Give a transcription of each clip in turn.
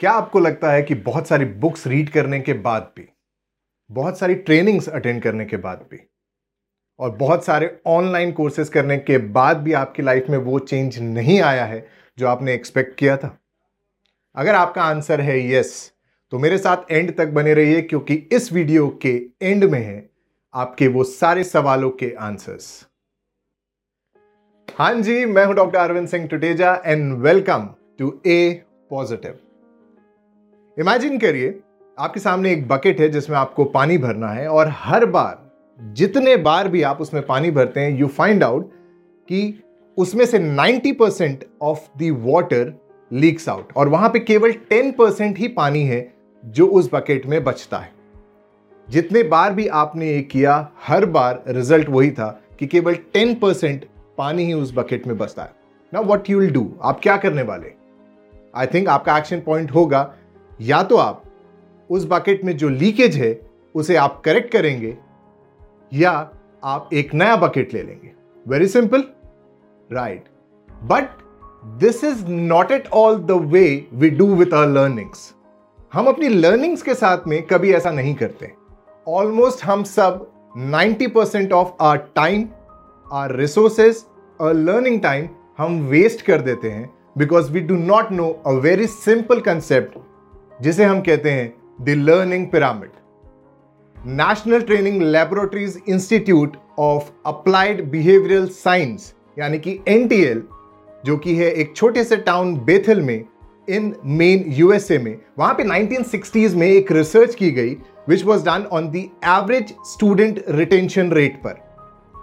क्या आपको लगता है कि बहुत सारी बुक्स रीड करने के बाद भी, बहुत सारी ट्रेनिंग्स अटेंड करने के बाद भी, और बहुत सारे ऑनलाइन कोर्सेज करने के बाद भी आपकी लाइफ में वो चेंज नहीं आया है जो आपने एक्सपेक्ट किया था? अगर आपका आंसर है यस तो मेरे साथ एंड तक बने रहिए क्योंकि इस वीडियो के एंड में है आपके वो सारे सवालों के आंसर्स हाँ जी, मैं हूँ doctor Arvind Singh Tuteja and welcome to a positive imagine करिए, आपके सामने एक बकेट है जिसमें आपको पानी भरना है और हर बार, जितने बार भी आप उसमें पानी भरते हैं यू फाइंड आउट कि उसमें से 90% percent of the water leaks out और वहाँ पे केवल 10 परसेंट ही पानी है जो उस बकेट में बचता है। जितने बार भी आपने ये किया, हर बार रिज़ल्ट वही था कि केवल 10 परसेंट पानी ही उस बकेट में बचता है। ना वॉट यू विल डू आप क्या करने वाले? आई थिंक आपका एक्शन पॉइंट होगा या तो आप उस बकेट में जो लीकेज है, उसे आप करेक्ट करेंगे, या आप एक नया बकेट ले लेंगे। Very simple right but this is not at all the way we do with our learnings हम अपनी लर्निंग्स के साथ में कभी ऐसा नहीं करते। ऑलमोस्ट हम सब 90% percent of our time our resources और लर्निंग टाइम हम वेस्ट कर देते हैं because we do not know a very simple concept जिसे हम कहते हैं the learning pyramid National Training Laboratories Institute of Applied Behavioural Science यानी कि एनटीएल जो कि है एक छोटे से टाउन बेथल में इन मेन यूएसए में, वहाँ पे 1960s में एक रिसर्च की गई which was done on the average student retention rate पर.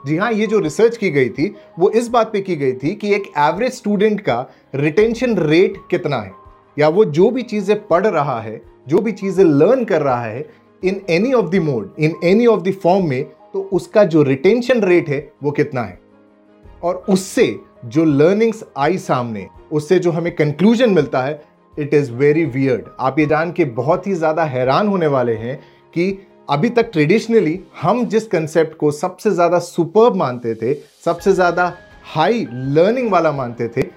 जी हाँ ये जो रिसर्च की गई थी, वो इस बात पे की गई थी कि एक एवरेज स्टूडेंट का रिटेंशन रेट कितना है। या वो जो भी चीज़ें पढ़ रहा है, जो भी चीज़ें लर्न कर रहा है in any of the mode in any of the form में तो उसका जो रिटेंशन रेट है, वो कितना है? और उससे जो लर्निंग्स आई सामने, उससे जो हमें कंक्लूजन मिलता है इट इज़ वेरी वियर्ड आप ये जान के बहुत ही ज़्यादा हैरान होने वाले हैं कि अभी तक ट्रेडिशनली हम जिस कंसेप्ट को सबसे ज़्यादा सुपर मानते थे, सबसे ज़्यादा हाई लर्निंग वाला मानते थे,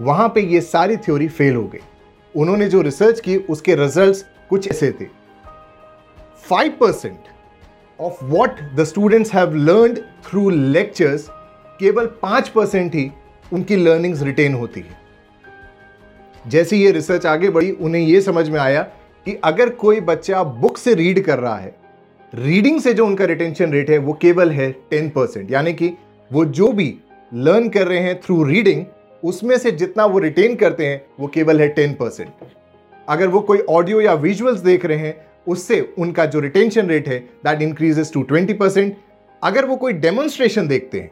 वहाँ पे ये सारी थ्योरी फेल हो गई। उन्होंने जो रिसर्च की, उसके रिजल्ट्स कुछ ऐसे थे। 5% of what the students have learned through lectures केवल 5% ही उनकी लर्निंग्स रिटेन होती है। जैसे ये रिसर्च आगे बढ़ी, उन्हें यह समझ में आया कि अगर कोई बच्चा बुक से रीड कर रहा है रीडिंग से जो उनका रिटेंशन रेट है, वो केवल है 10% यानी कि वो जो भी लर्न कर रहे हैं थ्रू रीडिंग उसमें से जितना वो रिटेन करते हैं, वो केवल है 10% अगर वो कोई ऑडियो या विजुअल्स देख रहे हैं, उससे उनका जो रिटेंशन रेट है दैट इंक्रीजेस टू 20% अगर वो कोई डेमोन्स्ट्रेशन देखते हैं,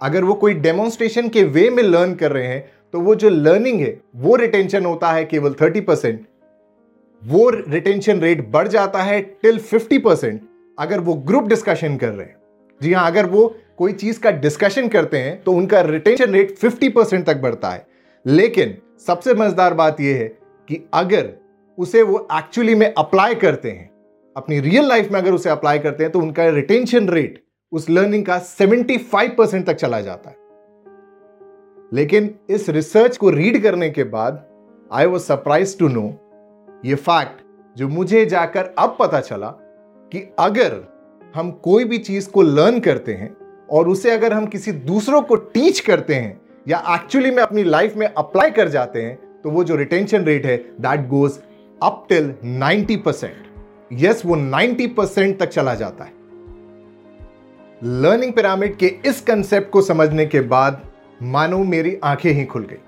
अगर वो कोई डेमोन्स्ट्रेशन के वे में लर्न कर रहे हैं तो वो जो लर्निंग है, वो रिटेंशन होता है केवल 30% वो रिटेंशन रेट बढ़ जाता है टिल 50% अगर वो ग्रुप डिस्कशन कर रहे हैं, जी हाँ अगर वो कोई चीज़ का डिस्कशन करते हैं तो उनका रिटेंशन रेट 50% तक बढ़ता है। लेकिन सबसे मज़ेदार बात यह है कि अगर उसे वो एक्चुअली में अप्लाई करते हैं, अपनी रियल लाइफ में अगर उसे अप्लाई करते हैं तो उनका रिटेंशन रेट उस लर्निंग का 75 तक चला जाता है। लेकिन इस रिसर्च को रीड करने के बाद I was surprise to know ये फैक्ट जो मुझे जाकर अब पता चला कि अगर हम कोई भी चीज़ को लर्न करते हैं और उसे अगर हम किसी दूसरों को टीच करते हैं, या एक्चुअली में अपनी लाइफ में अप्लाई कर जाते हैं तो वो जो रिटेंशन रेट है that goes up till 90 percent yes वो 90 परसेंट तक चला जाता है। लर्निंग पिरामिड के इस कंसेप्ट को समझने के बाद, मानो मेरी आँखें ही खुल गई।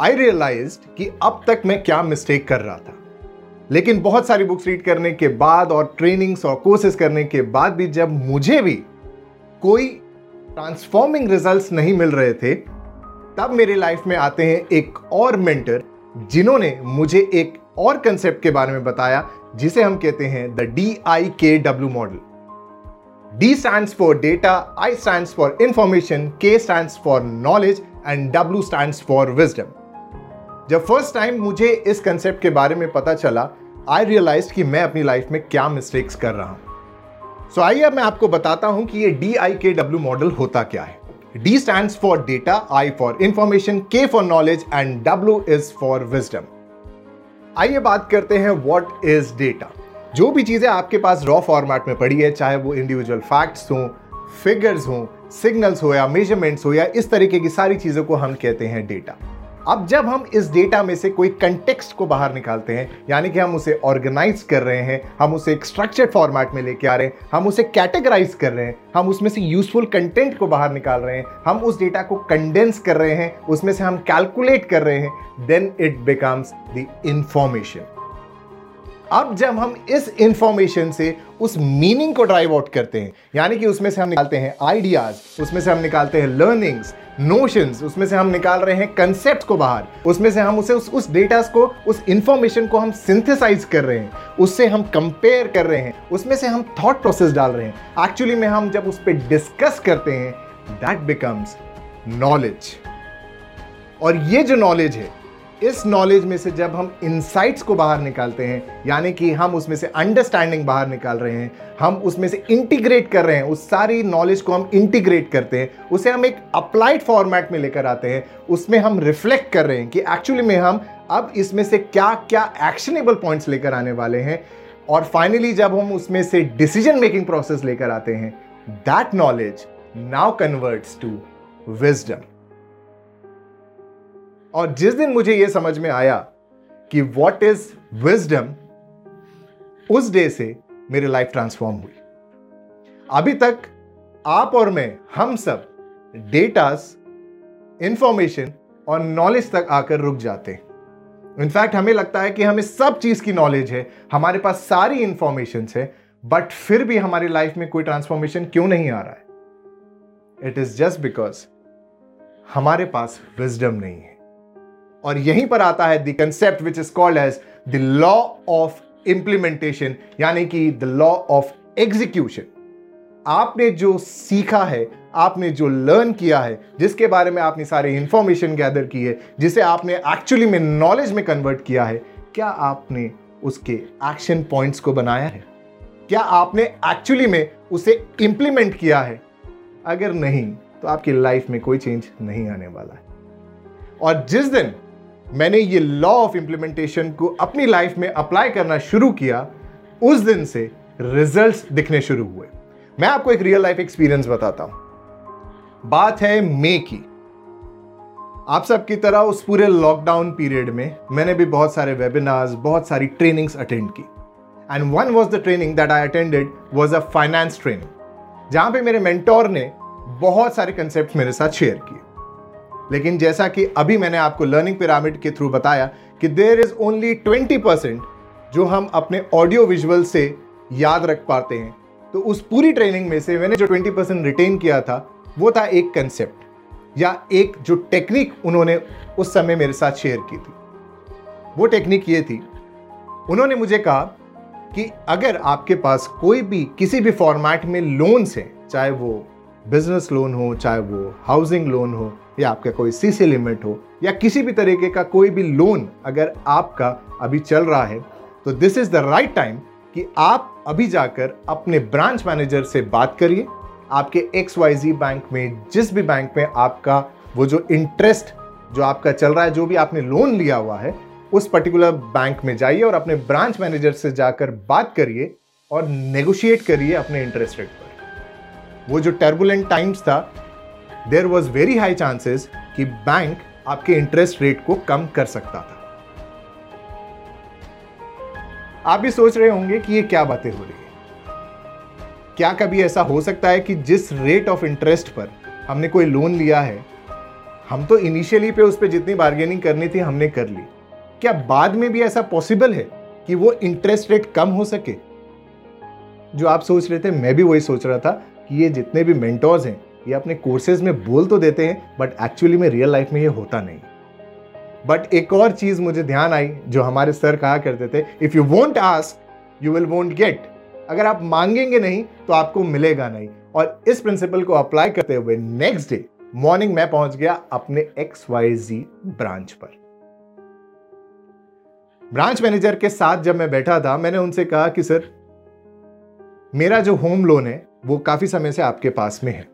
आई रियलाइज़ कि अब तक मैं क्या मिस्टेक कर रहा था। लेकिन बहुत सारी बुक्स रीड करने के बाद और ट्रेनिंग्स और कोर्सेज करने के बाद भी जब मुझे भी कोई ट्रांसफॉर्मिंग रिजल्ट्स नहीं मिल रहे थे, तब मेरी लाइफ में आते हैं एक और मेंटर जिन्होंने मुझे एक और कंसेप्ट के बारे में बताया, जिसे हम कहते हैं the D I K W model D stand for data I stand for information K stand for knowledge and W stand for wisdom जब फ़र्स्ट टाइम मुझे इस कंसेप्ट के बारे में पता चला आई रियलाइज़ कि मैं अपनी लाइफ में क्या मिस्टेक्स कर रहा हूँ। सो so, आइए मैं आपको बताता हूँ कि ये D I K W model होता क्या है। D stands for data, I for information, K for knowledge, and W is for wisdom. आइए बात करते हैं व्हाट इज़ डेटा जो भी चीज़ें आपके पास रॉ फॉर्मेट में पड़ी है चाहे वो इंडिविजुअल फैक्ट्स हों फिगर्स हों सिग्नल्स हो या मेजरमेंट्स हो या इस तरीके की सारी चीज़ों को हम कहते हैं डेटा अब जब हम इस डेटा में से कोई कंटेक्स्ट को बाहर निकालते हैं, यानी कि हम उसे ऑर्गेनाइज कर रहे हैं, हम उसे एक स्ट्रक्चर्ड फॉर्मेट में लेके आ रहे हैं, हम उसे कैटेगराइज कर रहे हैं, हम उसमें से यूजफुल कंटेंट को बाहर निकाल रहे हैं, हम उस डेटा को कंडेंस कर रहे हैं, उसमें से हम कैलकुलेट कर रहे हैं then it becomes the information अब जब हम इस इंफॉर्मेशन से उस मीनिंग को ड्राइव आउट करते हैं, यानी कि उसमें से हम निकालते हैं आइडियाज़ उसमें से हम निकालते हैं लर्निंग्स नोशंस उसमें से हम निकाल रहे हैं कंसेप्ट को बाहर। उसमें से हम उसे उस उस डेटा को, उस इंफॉर्मेशन को हम सिंथेसाइज कर रहे हैं। उससे हम कंपेयर कर रहे हैं। उसमें से हम थॉट प्रोसेस डाल रहे हैं। एक्चुअली में हम जब उस पर डिस्कस करते हैं दैट बिकम्स नॉलेज और ये जो नॉलेज है इस नॉलेज में से जब हम इंसाइट्स को बाहर निकालते हैं, यानी कि हम उसमें से अंडरस्टैंडिंग बाहर निकाल रहे हैं, हम उसमें से इंटीग्रेट कर रहे हैं, उस सारी नॉलेज को हम इंटीग्रेट करते हैं, उसे हम एक अप्लाइड फॉर्मेट में लेकर आते हैं, उसमें हम रिफ्लेक्ट कर रहे हैं कि एक्चुअली में हम अब इसमें से क्या क्या एक्शनेबल पॉइंट्स लेकर आने वाले हैं, और फाइनली जब हम उसमें से डिसीज़न मेकिंग प्रोसेस लेकर आते हैं that knowledge now converts to wisdom और जिस दिन मुझे यह समझ में आया कि वॉट इज़ विजडम उस डे से मेरी लाइफ ट्रांसफॉर्म हुई। अभी तक आप और मैं, हम सब डेटास इंफॉर्मेशन और नॉलेज तक आकर रुक जाते हैं। इनफैक्ट हमें लगता है कि हमें सब चीज़ की नॉलेज है, हमारे पास सारी इंफॉर्मेशन है बट फिर भी हमारी लाइफ में कोई ट्रांसफॉर्मेशन क्यों नहीं आ रहा है? इट इज़ जस्ट बिकॉज़ हमारे पास विजडम नहीं है। और यहीं पर आता है the concept which is called as the law of implementation यानी कि द लॉ ऑफ़ एग्जीक्यूशन आपने जो सीखा है, आपने जो लर्न किया है, जिसके बारे में आपने सारे इंफॉर्मेशन गैदर की है, जिसे आपने एक्चुअली में नॉलेज में कन्वर्ट किया है, क्या आपने उसके एक्शन पॉइंट्स को बनाया है? क्या आपने एक्चुअली में उसे इंप्लीमेंट किया है? अगर नहीं तो आपकी लाइफ में कोई चेंज नहीं आने वाला है। और जिस दिन मैंने ये लॉ ऑफ़ इंप्लीमेंटेशन को अपनी लाइफ में अप्लाई करना शुरू किया, उस दिन से रिजल्ट्स दिखने शुरू हुए। मैं आपको एक रियल लाइफ एक्सपीरियंस बताता हूँ। बात है मे की। आप सबकी तरह उस पूरे लॉकडाउन पीरियड में मैंने भी बहुत सारे वेबिनार्स बहुत सारी ट्रेनिंग्स अटेंड की। And one was the training that I attended was a finance training जहाँ पे मेरे मेंटोर ने बहुत सारे कंसेप्ट मेरे साथ शेयर किए। लेकिन जैसा कि अभी मैंने आपको लर्निंग पिरामिड के थ्रू बताया कि there is only twenty percent जो हम अपने ऑडियो विजुअल से याद रख पाते हैं। तो उस पूरी ट्रेनिंग में से मैंने जो ट्वेंटी परसेंट रिटेन किया था, वो था एक कंसेप्ट या एक जो टेक्निक उन्होंने उस समय मेरे साथ शेयर की थी। वो टेक्निक ये थी। उन्होंने मुझे कहा कि अगर आपके पास कोई भी, किसी भी फॉर्मेट में लोन्स हैं, चाहे वो बिज़नेस लोन हो, चाहे वो हाउसिंग लोन हो या आपका कोई सीसी लिमिट हो, या किसी भी तरीके का कोई भी लोन अगर आपका अभी चल रहा है तो this is the right time कि आप अभी जाकर अपने ब्रांच मैनेजर से बात करिए। आपके एक्स वाई जी बैंक में, जिस भी बैंक में आपका वो जो इंटरेस्ट जो आपका चल रहा है, जो भी आपने लोन लिया हुआ है, उस पर्टिकुलर बैंक में जाइए और अपने ब्रांच मैनेजर से जाकर बात करिए और नेगोशिएट करिए अपने इंटरेस्ट रेट पर। वो जो टर्बुलेंट टाइम्स था there was very high chances कि बैंक आपके इंटरेस्ट रेट को कम कर सकता था। आप भी सोच रहे होंगे कि ये क्या बातें हो रही है। क्या कभी ऐसा हो सकता है कि जिस रेट ऑफ़ इंटरेस्ट पर हमने कोई लोन लिया है, हम तो इनिशियली पे उस पर जितनी बार्गेनिंग करनी थी, हमने कर ली। क्या बाद में भी ऐसा पॉसिबल है कि वो इंटरेस्ट रेट कम हो सके? जो आप सोच रहे थे, मैं भी वही सोच रहा था कि ये जितने भी मेंटोर्स हैं ये अपने कोर्सेज में बोल तो देते हैं बट एक्चुअली में रियल लाइफ में ये होता नहीं। बट एक और चीज़ मुझे ध्यान आई, जो हमारे सर कहा करते थे if you won't ask you will won't get अगर आप मांगेंगे नहीं तो आपको मिलेगा नहीं। और इस प्रिंसिपल को अप्लाई करते हुए नेक्स्ट डे मॉर्निंग मैं पहुँच गया अपने एक्स वाई जी ब्रांच पर। ब्रांच मैनेजर के साथ जब मैं बैठा था, मैंने उनसे कहा कि सर मेरा जो होम लोन है, वो काफ़ी समय से आपके पास में है।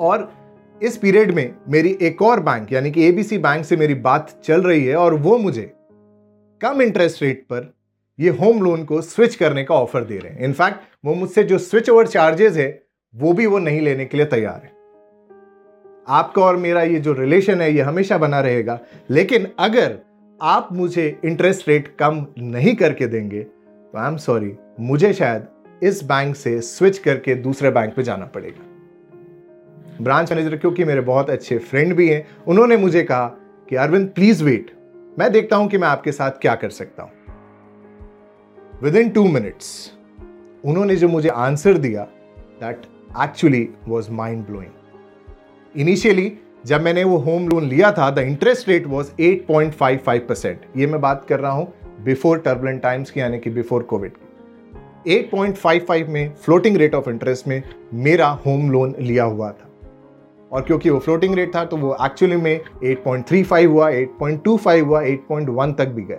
और इस पीरियड में मेरी एक और बैंक यानी कि एबीसी बैंक से मेरी बात चल रही है और वो मुझे कम इंटरेस्ट रेट पर ये होम लोन को स्विच करने का ऑफ़र दे रहे हैं। इनफैक्ट वो मुझसे जो स्विच ओवर चार्जेस है, वो भी वो नहीं लेने के लिए तैयार है। आपका और मेरा ये जो रिलेशन है, ये हमेशा बना रहेगा। लेकिन अगर आप मुझे इंटरेस्ट रेट कम नहीं करके देंगे तो आई एम सॉरी मुझे शायद इस बैंक से स्विच करके दूसरे बैंक पे जाना पड़ेगा। ब्रांच मैनेजर, क्योंकि मेरे बहुत अच्छे फ्रेंड भी हैं, उन्होंने मुझे कहा कि, अरविंद प्लीज़ वेट मैं देखता हूँ कि मैं आपके साथ क्या कर सकता हूँ. विद इन टू मिनट्स उन्होंने जो मुझे आंसर दिया that actually was mind blowing initially जब मैंने वो होम लोन लिया था the interest rate was 8.55 percent ये मैं बात कर रहा हूँ बिफोर टर्बुलेंट टाइम्स की, यानी कि बिफोर कोविड की. 8.55 में फ्लोटिंग रेट ऑफ़ इंटरेस्ट में मेरा होम लोन लिया हुआ था। और क्योंकि वो फ्लोटिंग रेट था तो वो एक्चुअली में 8.35 हुआ 8.25 हुआ 8.1 तक भी गया।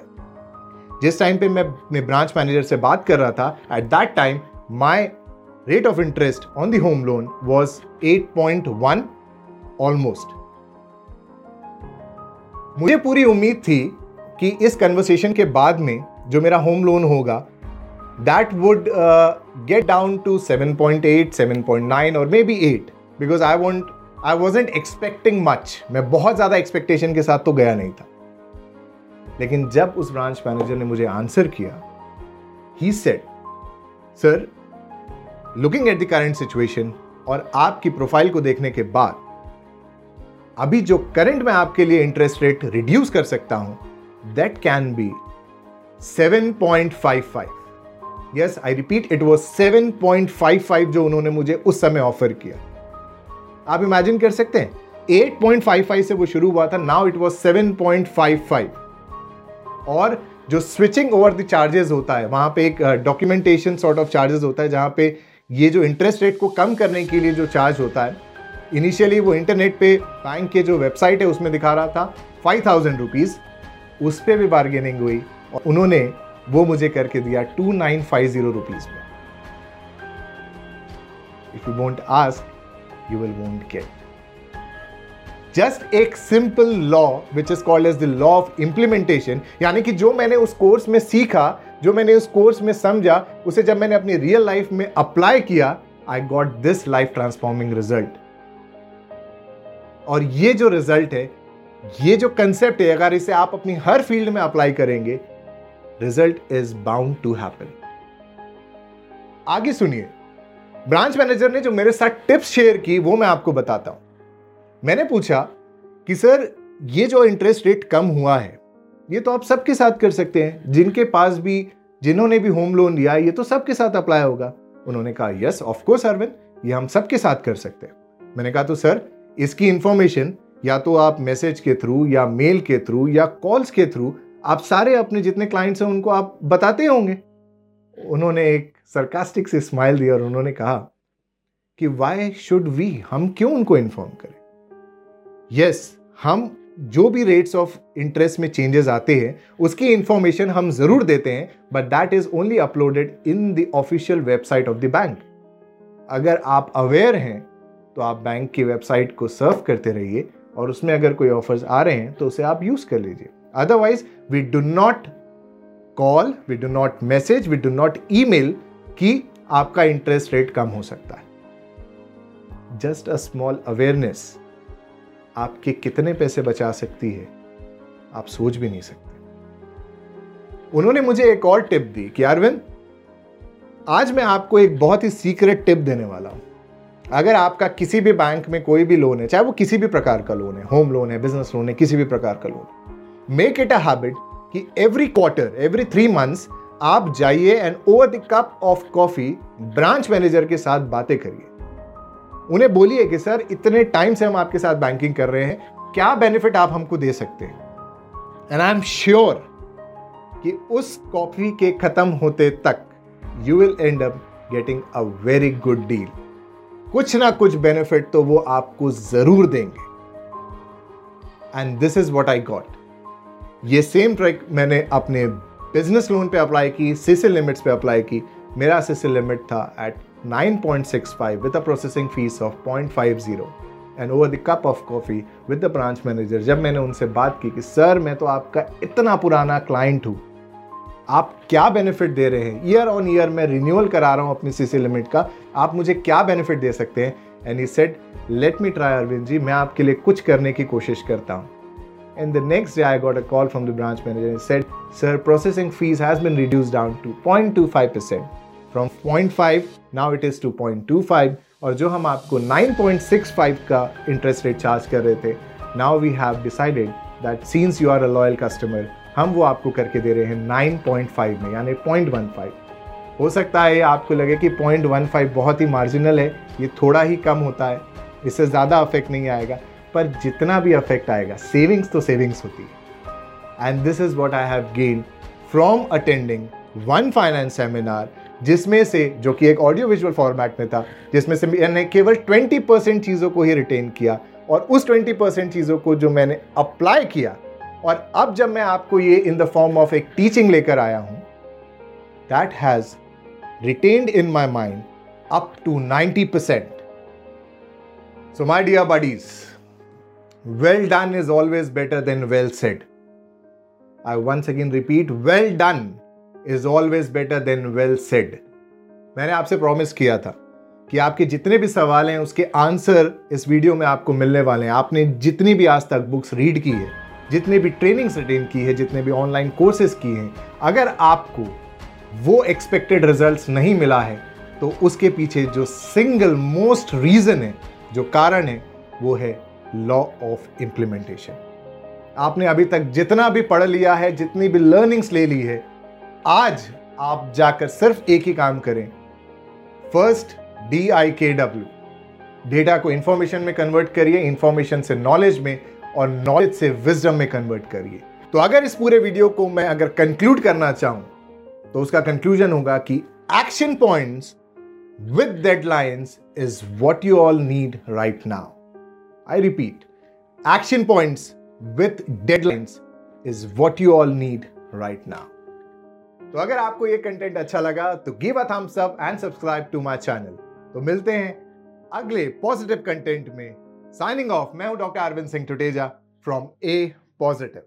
जिस टाइम पे मैं अपने ब्रांच मैनेजर से बात कर रहा था at that time my rate of interest on the home loan was 8.1 almost मुझे पूरी उम्मीद थी कि इस कन्वर्सेशन के बाद में जो मेरा होम लोन होगा that would get down to 7.8 7.9 और may be 8 because I want I wasn't expecting much मैं बहुत ज़्यादा एक्सपेक्टेशन के साथ तो गया नहीं था। लेकिन जब उस ब्रांच मैनेजर ने मुझे आंसर किया he said sir looking at the current situation और आपकी प्रोफ़ाइल को देखने के बाद, अभी जो करंट में आपके लिए इंटरेस्ट रेट रिड्यूस कर सकता हूँ that can be 7.55 yes I repeat it was 7.55 जो उन्होंने मुझे उस समय ऑफ़र किया। आप इमेजिन कर सकते हैं। 8.55 से वो शुरू हुआ था नाउ इट वाज 7.55 और जो स्विचिंग ओवर द चार्जेस होता है, वहाँ पे एक डॉक्यूमेंटेशन सॉर्ट ऑफ़ चार्जेस होता है, जहाँ पे ये जो इंटरेस्ट रेट को कम करने के लिए जो चार्ज होता है इनिशियली वो इंटरनेट पे बैंक के जो वेबसाइट है, उसमें दिखा रहा था फाइव थाउज़ेंड रुपीज़ उस पर भी बार्गेनिंग हुई और उन्होंने वो मुझे करके दिया two nine five zero rupees में। If you want ask you will want get just एक simple law which is called as the law of implementation यानी कि जो मैंने उस कोर्स में सीखा, जो मैंने उस कोर्स में समझा, उसे जब मैंने अपनी रियल लाइफ में अप्लाई किया I got this life transforming result और ये जो रिज़ल्ट है, ये जो कंसेप्ट है, अगर इसे आप अपनी हर फ़ील्ड में अप्लाई करेंगे result is bound to happen आगे सुनिए। ब्रांच मैनेजर ने जो मेरे साथ टिप्स शेयर की, वो मैं आपको बताता हूँ। मैंने पूछा कि, सर, ये जो इंटरेस्ट रेट कम हुआ है, ये तो आप सबके साथ कर सकते हैं। जिनके पास भी, जिन्होंने भी होम लोन लिया ये तो सबके साथ अप्लाई होगा। उन्होंने कहा यस ऑफ़ कोर्स अरविंद ये हम सबके साथ कर सकते हैं। मैंने कहा तो सर, इसकी इंफॉर्मेशन या तो आप मैसेज के थ्रू या मेल के थ्रू या कॉल्स के थ्रू आप सारे अपने जितने क्लाइंट्स हैं, उनको आप बताते होंगे। उन्होंने एक सरकास्टिक से स्माइल दिया और उन्होंने कहा कि वाई शुड वी हम क्यों उनको इन्फॉर्म करें? यस yes, हम जो भी रेट्स ऑफ़ इंटरेस्ट में चेंजेस आते हैं उसकी इंफॉर्मेशन हम ज़रूर देते हैं but that is only uploaded in the official website of the bank अगर आप अवेयर हैं तो आप बैंक की वेबसाइट को सर्व करते रहिए और उसमें अगर कोई ऑफर्स आ रहे हैं तो उसे आप यूज़ कर लीजिए। Otherwise we do not call we do not message we do not email कि आपका इंटरेस्ट रेट कम हो सकता है। जस्ट अ स्मॉल अवेयरनेस आपके कितने पैसे बचा सकती है, आप सोच भी नहीं सकते। उन्होंने मुझे एक और टिप दी कि अरविंद आज मैं आपको एक बहुत ही सीक्रेट टिप देने वाला हूँ। अगर आपका किसी भी बैंक में कोई भी लोन है, चाहे वो किसी भी प्रकार का लोन है होम लोन है बिज़नेस लोन है, किसी भी प्रकार का loan make it a habit कि every quarter every three months आप जाइए and over the cup of coffee branch manager के साथ बातें करिए। उन्हें बोलिए कि, सर, इतने टाइम से हम आपके साथ बैंकिंग कर रहे हैं, क्या बेनिफिट आप हमको दे सकते हैं? एंड आई एम श्योर कि उस कॉफ़ी के खत्म होते तक you will end up getting a very good deal कुछ ना कुछ बेनिफिट तो वो आपको ज़रूर देंगे। And this is what I got ये सेम ट्रैक मैंने अपने बिज़नेस लोन पे अप्लाई की सीसिल लिमिट्स पे अप्लाई की। मेरा सीसिल लिमिट था at 9.65 with a processing fee of 0.50 and over the cup of coffee with the branch manager जब मैंने उनसे बात की कि, सर, मैं तो आपका इतना पुराना क्लाइंट हूँ। आप क्या बेनिफिट दे रहे हैं? ईयर ऑन ईयर मैं रिन्यूअल करा रहा हूँ अपनी सीसी लिमिट का। आप मुझे क्या बेनिफिट दे सकते हैं? And he said let me try Arvind ji, मैं आपके लिए कुछ करने की कोशिश करता हूँ। And the next day, I got a call from the branch manager and said, Sir, processing fees has been reduced down to 0.25%. From 0.5, now it is to 0.25. और जो हम आपको 9.65 का इंटरेस्ट रेट चार्ज कर रहे थे now we have decided that since you are a loyal customer हम वो आपको करके दे रहे हैं 9.5 में यानी 0.15 हो सकता है आपको लगे कि 0.15 बहुत ही मार्जिनल है ये थोड़ा ही कम होता है इससे ज़्यादा अफेक्ट नहीं आएगा पर जितना भी अफेक्ट आएगा सेविंग्स तो सेविंग्स होती है। And this is what I have gain from attending one finance seminar जिसमें से, जो कि एक ऑडियो विजुअल फॉर्मेट में था, जिसमें से मैंने केवल 20 परसेंट चीज़ों को ही रिटेन किया और उस 20 परसेंट चीज़ों को जो मैंने अप्लाई किया, और अब जब मैं आपको ये इन द फॉर्म ऑफ़ एक टीचिंग लेकर आया हूँ that has retained in my mind up to 90 percent so my dear buddies well done is always better than well said. I once again repeat, well done is always better than well said. मैंने आपसे promise किया था कि आपके जितने भी सवाल हैं उसके आंसर इस वीडियो में आपको मिलने वाले हैं आपने जितनी भी आज तक बुक्स रीड की है जितने भी ट्रेनिंग्स अटेंड की है जितने भी ऑनलाइन कोर्सेज की हैं अगर आपको वो एक्सपेक्टेड रिजल्ट्स नहीं मिला है तो उसके पीछे जो सिंगल मोस्ट रीजन है जो कारण है वो है लॉ ऑफ़ इंप्लीमेंटेशन आपने अभी तक जितना भी पढ़ लिया है, जितनी भी लर्निंग्स ले ली है, आज आप जाकर सिर्फ़ एक ही काम करें। First D I K W data को इंफॉर्मेशन में कन्वर्ट करिए इंफॉर्मेशन से नॉलेज में और नॉलेज से विजडम में कन्वर्ट करिए। तो अगर इस पूरे वीडियो को मैं अगर कंक्लूड करना चाहूँ तो उसका कंक्लूजन होगा कि action points with deadlines is what you all need right now I repeat, action points with deadlines is what you all need right now. तो अगर आपको ये कंटेंट अच्छा लगा तो give a thumbs up and subscribe to my channel तो मिलते हैं अगले पॉजिटिव कंटेंट में. साइनिंग ऑफ़ मैं हूँ doctor Arvind Singh Tuteja from a positive